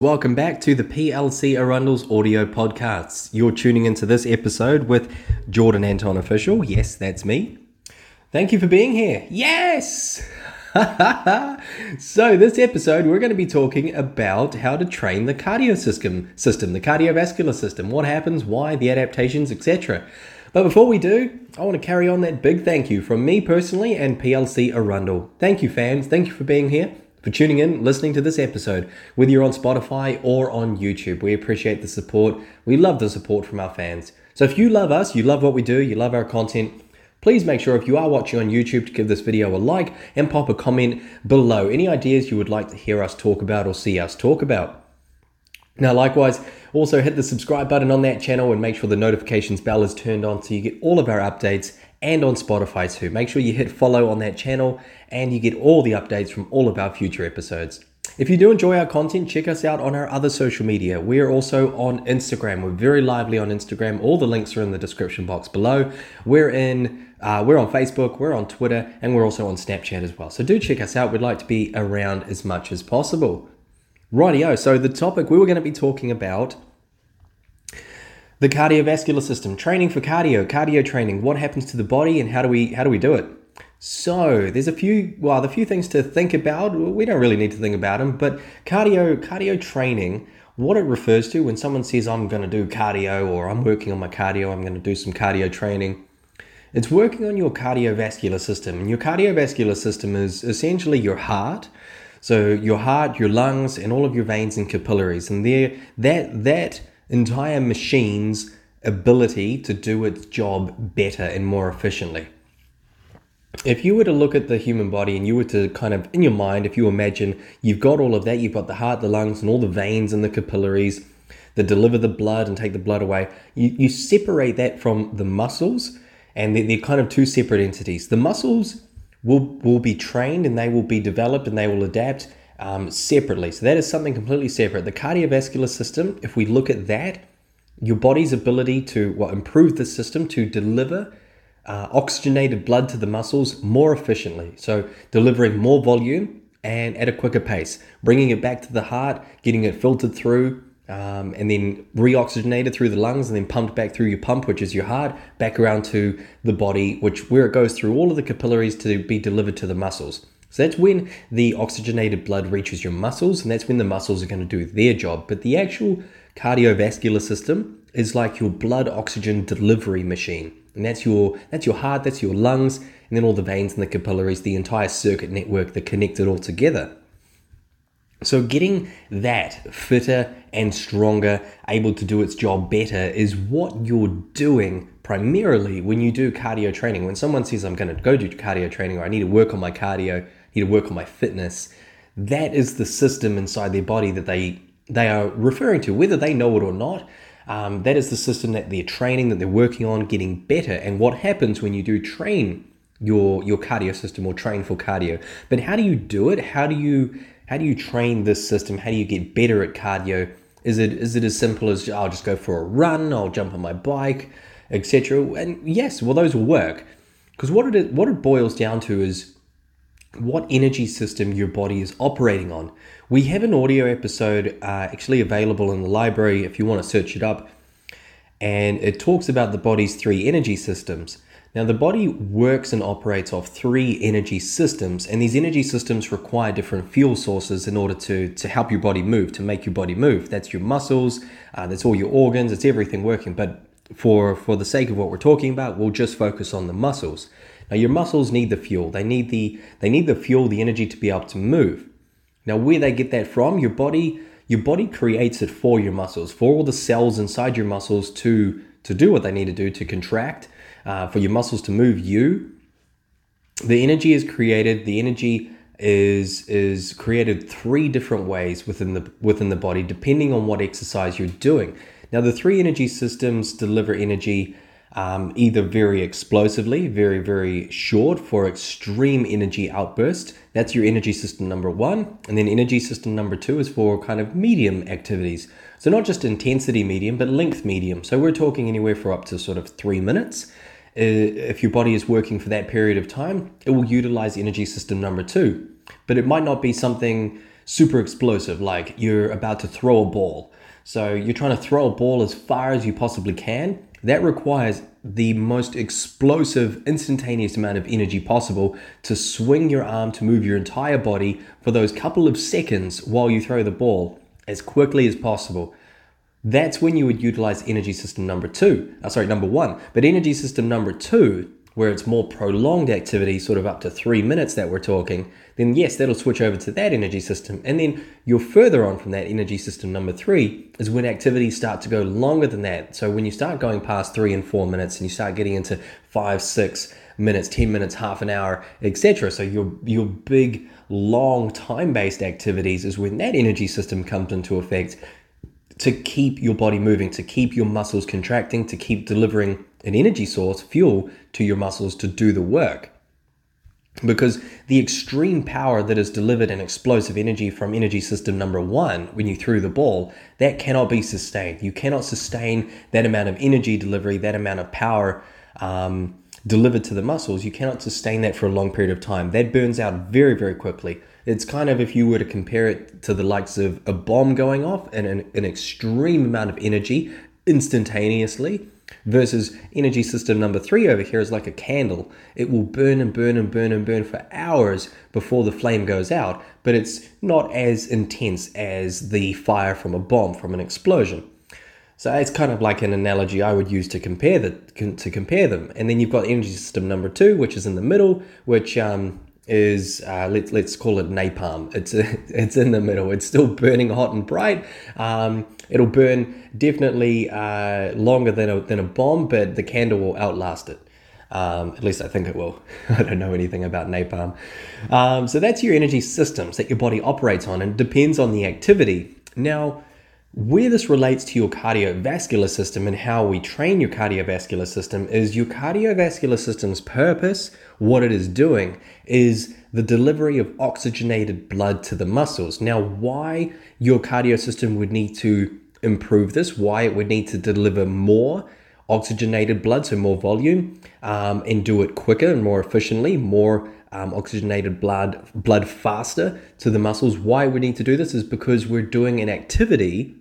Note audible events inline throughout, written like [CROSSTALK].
Welcome back to the PLC Arundels audio podcasts. You're tuning into this episode with Jordan Anton Official. Yes, that's me. Thank you for being here. Yes! [LAUGHS] so, this episode, we're going to be talking about how to train the cardio system, system, the cardiovascular system, what happens, why, the adaptations, etc. But before we do, I want to carry on that big thank you from me personally and PLC Arundel. Thank you, fans. Thank you for being here for tuning in, listening to this episode, whether you're on Spotify or on YouTube. We appreciate the support. We love the support from our fans. So if you love us, you love what we do, you love our content, please make sure if you are watching on YouTube to give this video a like and pop a comment below. Any ideas you would like to hear us talk about or see us talk about. Now, likewise, also hit the subscribe button on that channel and make sure the notifications bell is turned on so you get all of our updates and on Spotify too. Make sure you hit follow on that channel and you get all the updates from all of our future episodes. If you do enjoy our content, check us out on our other social media. We are also on Instagram. We're very lively on Instagram. All the links are in the description box below. We're in uh, we're on Facebook, we're on Twitter, and we're also on Snapchat as well. So do check us out. We'd like to be around as much as possible. Rightio. So the topic we were going to be talking about the cardiovascular system, training for cardio, cardio training, what happens to the body and how do we how do we do it? So there's a few well, the few things to think about. We don't really need to think about them, but cardio cardio training, what it refers to when someone says I'm going to do cardio or I'm working on my cardio, I'm going to do some cardio training. It's working on your cardiovascular system, and your cardiovascular system is essentially your heart. So your heart, your lungs, and all of your veins and capillaries, and there that that entire machine's ability to do its job better and more efficiently. If you were to look at the human body and you were to kind of, in your mind, if you imagine you've got all of that, you've got the heart, the lungs, and all the veins and the capillaries that deliver the blood and take the blood away, you, you separate that from the muscles and they're, they're kind of two separate entities. The muscles will, will be trained and they will be developed and they will adapt um, separately. So that is something completely separate. The cardiovascular system, if we look at that, your body's ability to well, improve the system to deliver uh, oxygenated blood to the muscles more efficiently. So delivering more volume and at a quicker pace, bringing it back to the heart, getting it filtered through, um, and then reoxygenated through the lungs, and then pumped back through your pump, which is your heart, back around to the body, which where it goes through all of the capillaries to be delivered to the muscles. So that's when the oxygenated blood reaches your muscles, and that's when the muscles are going to do their job. But the actual cardiovascular system is like your blood oxygen delivery machine. And that's your that's your heart, that's your lungs, and then all the veins and the capillaries, the entire circuit network that connect it all together. So getting that fitter and stronger, able to do its job better is what you're doing primarily when you do cardio training. When someone says I'm going to go do cardio training or I need to work on my cardio, I need to work on my fitness. That is the system inside their body that they they are referring to, whether they know it or not. Um, that is the system that they're training, that they're working on getting better. And what happens when you do train your your cardio system or train for cardio? But how do you do it? How do you how do you train this system? How do you get better at cardio? Is it is it as simple as I'll just go for a run, I'll jump on my bike, etc. And yes, well those will work because what it what it boils down to is what energy system your body is operating on. We have an audio episode uh, actually available in the library if you want to search it up, and it talks about the body's three energy systems. Now, the body works and operates off three energy systems, and these energy systems require different fuel sources in order to, to help your body move, to make your body move. That's your muscles, uh, that's all your organs, it's everything working. But for, for the sake of what we're talking about, we'll just focus on the muscles. Now your muscles need the fuel. They need the they need the fuel, the energy to be able to move. Now where they get that from, your body your body creates it for your muscles, for all the cells inside your muscles to to do what they need to do to contract, uh, for your muscles to move you. The energy is created. The energy is is created three different ways within the within the body, depending on what exercise you're doing. Now, the three energy systems deliver energy um, either very explosively, very, very short for extreme energy outburst. That's your energy system number one. And then energy system number two is for kind of medium activities. So not just intensity medium, but length medium. So we're talking anywhere for up to sort of three minutes. Uh, if your body is working for that period of time, it will utilize energy system number two. But it might not be something super explosive, like you're about to throw a ball. So you're trying to throw a ball as far as you possibly can that requires the most explosive, instantaneous amount of energy possible to swing your arm to move your entire body for those couple of seconds while you throw the ball as quickly as possible. That's when you would utilize energy system number two. Uh, sorry, number one. But energy system number two where it's more prolonged activity, sort of up to three minutes that we're talking, then yes, that'll switch over to that energy system. And then you're further on from that energy system number three is when activities start to go longer than that. So when you start going past three and four minutes and you start getting into five, six minutes, 10 minutes, half an hour, etc. So your your big, long time-based activities is when that energy system comes into effect to keep your body moving, to keep your muscles contracting, to keep delivering an energy source, fuel to your muscles to do the work. Because the extreme power that is delivered in explosive energy from energy system number one when you threw the ball, that cannot be sustained. You cannot sustain that amount of energy delivery, that amount of power um, delivered to the muscles. You cannot sustain that for a long period of time. That burns out very, very quickly. It's kind of if you were to compare it to the likes of a bomb going off and an, an extreme amount of energy instantaneously versus energy system number three over here is like a candle. It will burn and burn and burn and burn for hours before the flame goes out, but it's not as intense as the fire from a bomb, from an explosion. So it's kind of like an analogy I would use to compare the to compare them. And then you've got energy system number two, which is in the middle, which um, is uh, let's let's call it napalm. It's a, [LAUGHS] it's in the middle. It's still burning hot and bright. Um, it'll burn definitely uh, longer than a than a bomb, but the candle will outlast it. Um, at least I think it will. [LAUGHS] I don't know anything about napalm. Um, so that's your energy systems that your body operates on, and depends on the activity. Now where this relates to your cardiovascular system and how we train your cardiovascular system is your cardiovascular system's purpose, what it is doing, is the delivery of oxygenated blood to the muscles. Now, why your cardio system would need to improve this, why it would need to deliver more oxygenated blood, so more volume, um, and do it quicker and more efficiently, more um, oxygenated blood blood faster to the muscles. Why we need to do this is because we're doing an activity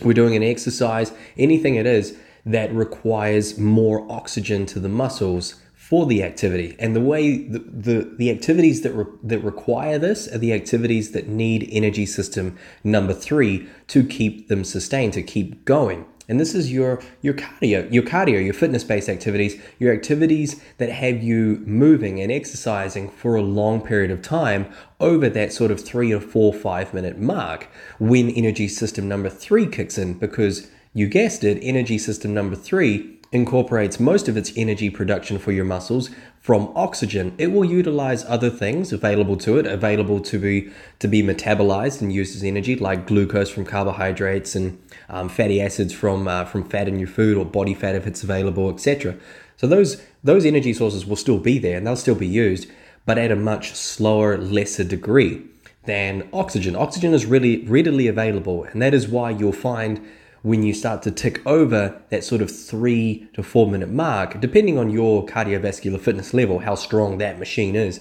we're doing an exercise, anything it is that requires more oxygen to the muscles for the activity. And the way the, the, the activities that, re, that require this are the activities that need energy system number three to keep them sustained, to keep going. And this is your your cardio, your cardio, your fitness-based activities, your activities that have you moving and exercising for a long period of time over that sort of three or four, five minute mark when energy system number three kicks in, because you guessed it, energy system number three incorporates most of its energy production for your muscles from oxygen. It will utilize other things available to it, available to be to be metabolized and used as energy, like glucose from carbohydrates and um, fatty acids from uh, from fat in your food or body fat if it's available, etc. So those those energy sources will still be there and they'll still be used, but at a much slower, lesser degree than oxygen. Oxygen is really readily available, and that is why you'll find when you start to tick over that sort of three to four minute mark, depending on your cardiovascular fitness level, how strong that machine is,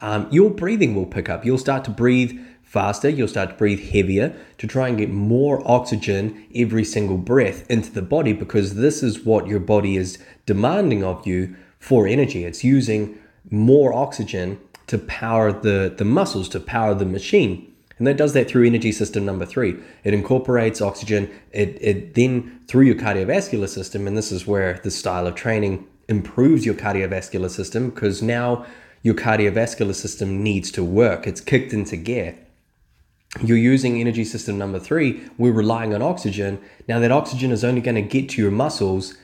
um, your breathing will pick up. You'll start to breathe faster, you'll start to breathe heavier to try and get more oxygen every single breath into the body because this is what your body is demanding of you for energy. It's using more oxygen to power the, the muscles, to power the machine. And that does that through energy system number three. It incorporates oxygen. It, it then through your cardiovascular system, and this is where the style of training improves your cardiovascular system because now your cardiovascular system needs to work. It's kicked into gear. You're using energy system number three. We're relying on oxygen. Now that oxygen is only going to get to your muscles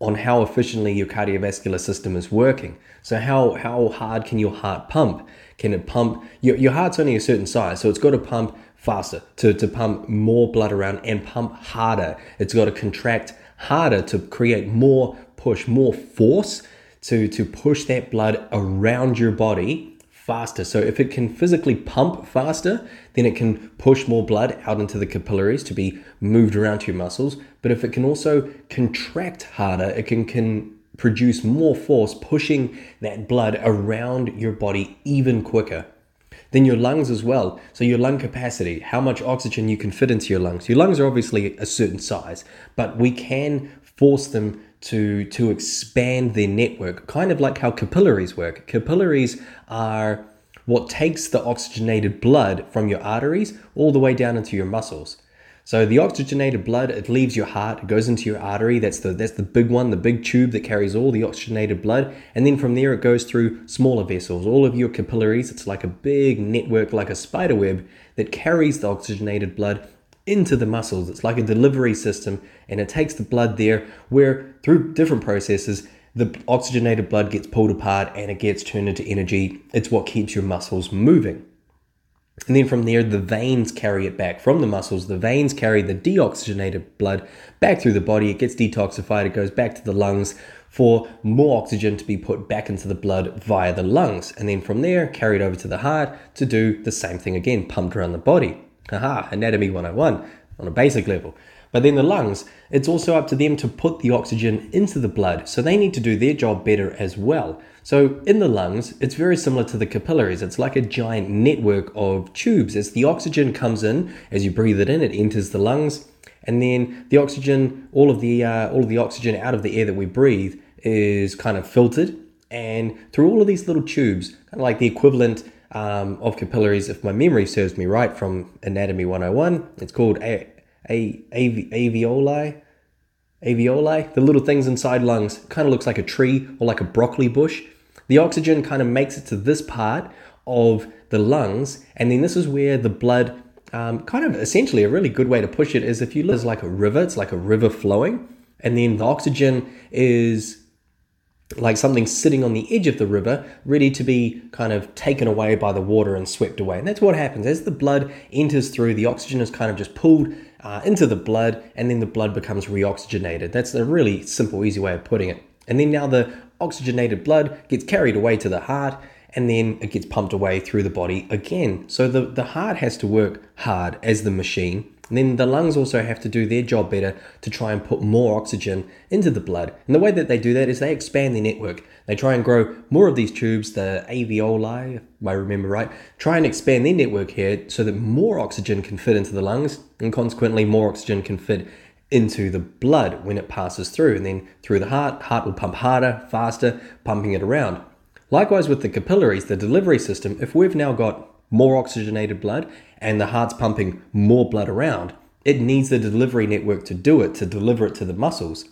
on how efficiently your cardiovascular system is working. So how how hard can your heart pump? Can it pump? Your, your heart's only a certain size, so it's got to pump faster, to, to pump more blood around and pump harder. It's got to contract harder to create more push, more force to, to push that blood around your body faster. So if it can physically pump faster, then it can push more blood out into the capillaries to be moved around to your muscles. But if it can also contract harder, it can, can produce more force, pushing that blood around your body even quicker. Then your lungs as well. So your lung capacity, how much oxygen you can fit into your lungs. Your lungs are obviously a certain size, but we can force them to to expand their network, kind of like how capillaries work. Capillaries are what takes the oxygenated blood from your arteries all the way down into your muscles. So the oxygenated blood, it leaves your heart, it goes into your artery. That's the that's the big one, the big tube that carries all the oxygenated blood, and then from there it goes through smaller vessels. All of your capillaries, it's like a big network, like a spider web that carries the oxygenated blood into the muscles. It's like a delivery system, and it takes the blood there where through different processes the oxygenated blood gets pulled apart and it gets turned into energy. It's what keeps your muscles moving. And then from there, the veins carry it back from the muscles. The veins carry the deoxygenated blood back through the body. It gets detoxified. It goes back to the lungs for more oxygen to be put back into the blood via the lungs. And then from there, carried over to the heart to do the same thing again, pumped around the body. Aha, anatomy 101 on a basic level. But then the lungs, it's also up to them to put the oxygen into the blood. So they need to do their job better as well. So in the lungs, it's very similar to the capillaries. It's like a giant network of tubes. As the oxygen comes in, as you breathe it in, it enters the lungs. And then the oxygen, all of the uh, all of the oxygen out of the air that we breathe is kind of filtered. And through all of these little tubes, kind of like the equivalent um, of capillaries, if my memory serves me right from Anatomy 101. It's called a, a, a, alveoli. Alveoli, the little things inside lungs, kind of looks like a tree or like a broccoli bush. The oxygen kind of makes it to this part of the lungs, and then this is where the blood, um, kind of essentially a really good way to push it is if you look, it's like a river, it's like a river flowing, and then the oxygen is like something sitting on the edge of the river, ready to be kind of taken away by the water and swept away. And that's what happens as the blood enters through, the oxygen is kind of just pulled uh, into the blood, and then the blood becomes reoxygenated. That's a really simple, easy way of putting it. And then now the oxygenated blood gets carried away to the heart, and then it gets pumped away through the body again. So the, the heart has to work hard as the machine and then the lungs also have to do their job better to try and put more oxygen into the blood. And the way that they do that is they expand their network. They try and grow more of these tubes, the alveoli, if I remember right, try and expand their network here so that more oxygen can fit into the lungs and consequently more oxygen can fit into the blood when it passes through. And then through the heart, heart will pump harder, faster, pumping it around. Likewise with the capillaries, the delivery system, if we've now got more oxygenated blood and the heart's pumping more blood around, it needs the delivery network to do it, to deliver it to the muscles.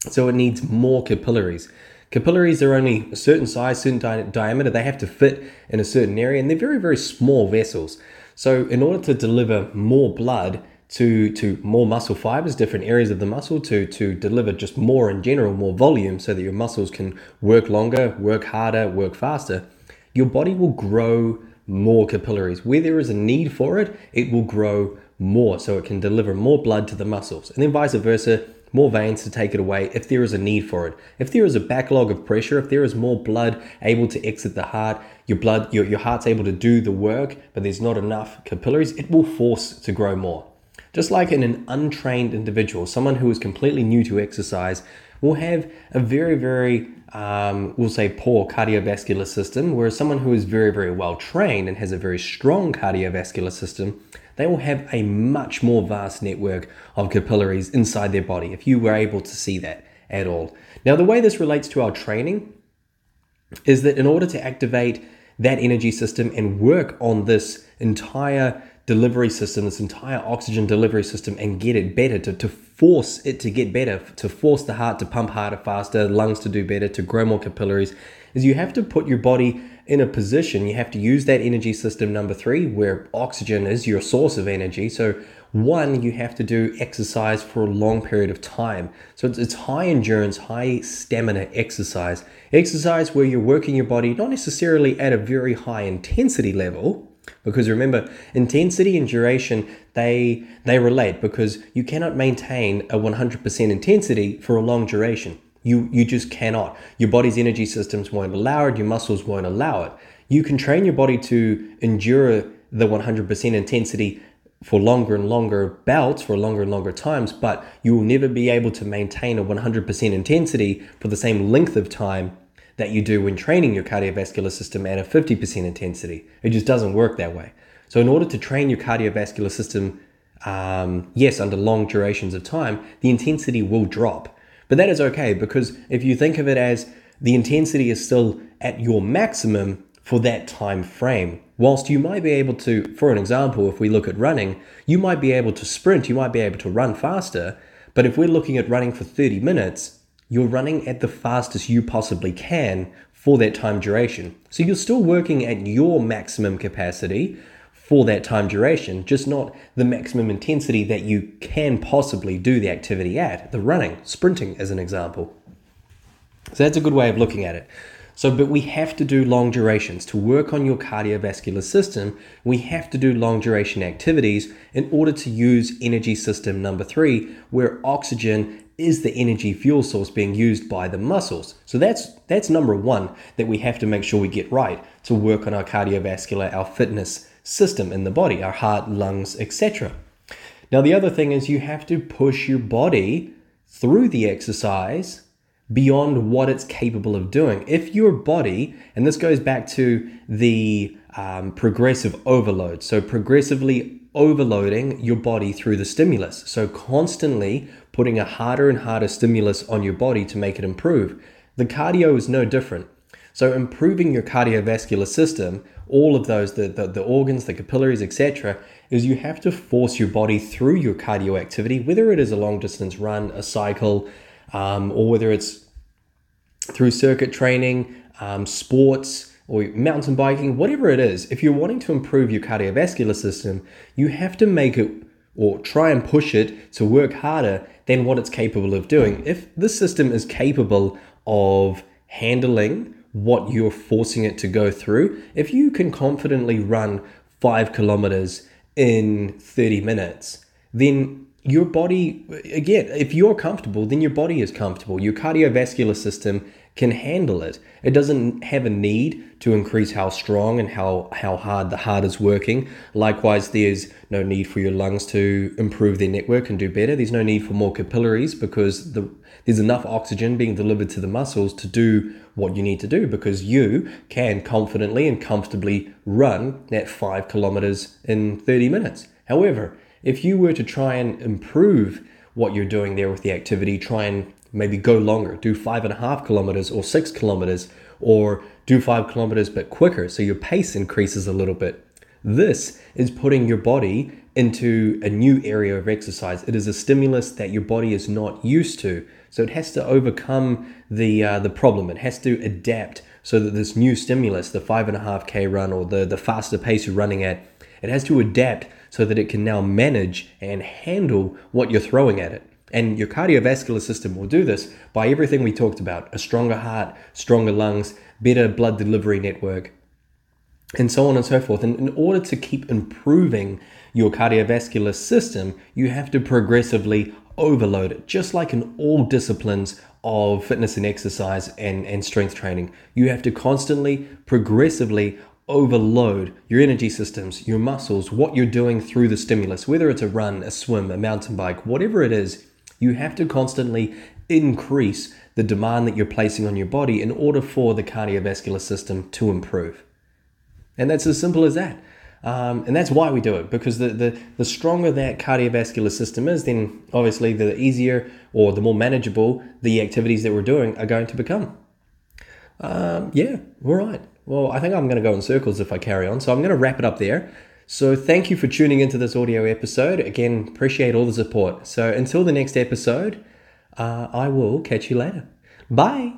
So it needs more capillaries. Capillaries are only a certain size, certain di- diameter. They have to fit in a certain area, and they're very, very small vessels. So, in order to deliver more blood to to more muscle fibers, different areas of the muscle, to to deliver just more in general, more volume, so that your muscles can work longer, work harder, work faster, your body will grow more capillaries. Where there is a need for it, it will grow more so it can deliver more blood to the muscles. And then vice versa, more veins to take it away if there is a need for it. If there is a backlog of pressure, if there is more blood able to exit the heart, your blood, your, your heart's able to do the work, but there's not enough capillaries, it will force to grow more. Just like in an untrained individual, someone who is completely new to exercise will have a very, very um, we'll say poor cardiovascular system, whereas someone who is very, very well trained and has a very strong cardiovascular system, they will have a much more vast network of capillaries inside their body if you were able to see that at all. Now, the way this relates to our training is that in order to activate that energy system and work on this entire delivery system, this entire oxygen delivery system, and get it better, to, to force it to get better, to force the heart to pump harder, faster, lungs to do better, to grow more capillaries, is you have to put your body in a position, you have to use that energy system number three, where oxygen is your source of energy. So, one, you have to do exercise for a long period of time. So, it's, it's high endurance, high stamina exercise. Exercise where you're working your body not necessarily at a very high intensity level, because remember intensity and duration they they relate because you cannot maintain a 100% intensity for a long duration You, you just cannot. Your body's energy systems won't allow it, your muscles won't allow it. You can train your body to endure the 100% intensity for longer and longer bouts for longer and longer times, but you will never be able to maintain a 100% intensity for the same length of time that you do when training your cardiovascular system at a 50% intensity. It just doesn't work that way. So, in order to train your cardiovascular system, um, yes, under long durations of time, the intensity will drop. But that is okay because if you think of it as the intensity is still at your maximum for that time frame. Whilst you might be able to, for an example, if we look at running, you might be able to sprint, you might be able to run faster. But if we're looking at running for 30 minutes, you're running at the fastest you possibly can for that time duration. So you're still working at your maximum capacity for that time duration, just not the maximum intensity that you can possibly do the activity at, the running, sprinting as an example. So that's a good way of looking at it. So, but we have to do long durations to work on your cardiovascular system. We have to do long duration activities in order to use energy system number three, where oxygen is the energy fuel source being used by the muscles. So that's that's number one that we have to make sure we get right to work on our cardiovascular, our fitness system in the body, our heart, lungs, etc. Now the other thing is you have to push your body through the exercise beyond what it's capable of doing. If your body, and this goes back to the um, progressive overload, so progressively overloading your body through the stimulus. So constantly putting a harder and harder stimulus on your body to make it improve. The cardio is no different. So improving your cardiovascular system, all of those, the, the, the organs, the capillaries, etc., is you have to force your body through your cardio activity, whether it is a long distance run, a cycle, um, or whether it's through circuit training, um, sports, or mountain biking, whatever it is, if you're wanting to improve your cardiovascular system, you have to make it or try and push it to work harder than what it's capable of doing. If the system is capable of handling what you're forcing it to go through, if you can confidently run five kilometers in 30 minutes, then your body, again, if you're comfortable, then your body is comfortable. Your cardiovascular system can handle it. It doesn't have a need to increase how strong and how, how hard the heart is working. Likewise, there's no need for your lungs to improve their network and do better. There's no need for more capillaries because the, there's enough oxygen being delivered to the muscles to do what you need to do because you can confidently and comfortably run that five kilometers in 30 minutes. However, if you were to try and improve what you're doing there with the activity, try and maybe go longer, do five and a half kilometers or six kilometers, or do five kilometers but quicker so your pace increases a little bit. This is putting your body into a new area of exercise. It is a stimulus that your body is not used to. So it has to overcome the uh, the problem. It has to adapt so that this new stimulus, the five and a half k run or the the faster pace you're running at, it has to adapt so that it can now manage and handle what you're throwing at it. And your cardiovascular system will do this by everything we talked about a stronger heart, stronger lungs, better blood delivery network, and so on and so forth. And in order to keep improving your cardiovascular system, you have to progressively overload it, just like in all disciplines of fitness and exercise and, and strength training. You have to constantly, progressively overload your energy systems, your muscles, what you're doing through the stimulus, whether it's a run, a swim, a mountain bike, whatever it is, you have to constantly increase the demand that you're placing on your body in order for the cardiovascular system to improve. And that's as simple as that. Um, and that's why we do it because the, the, the stronger that cardiovascular system is, then obviously the easier or the more manageable the activities that we're doing are going to become. Um, yeah, all right. Well, I think I'm going to go in circles if I carry on. So I'm going to wrap it up there. So thank you for tuning into this audio episode. Again, appreciate all the support. So until the next episode, uh, I will catch you later. Bye.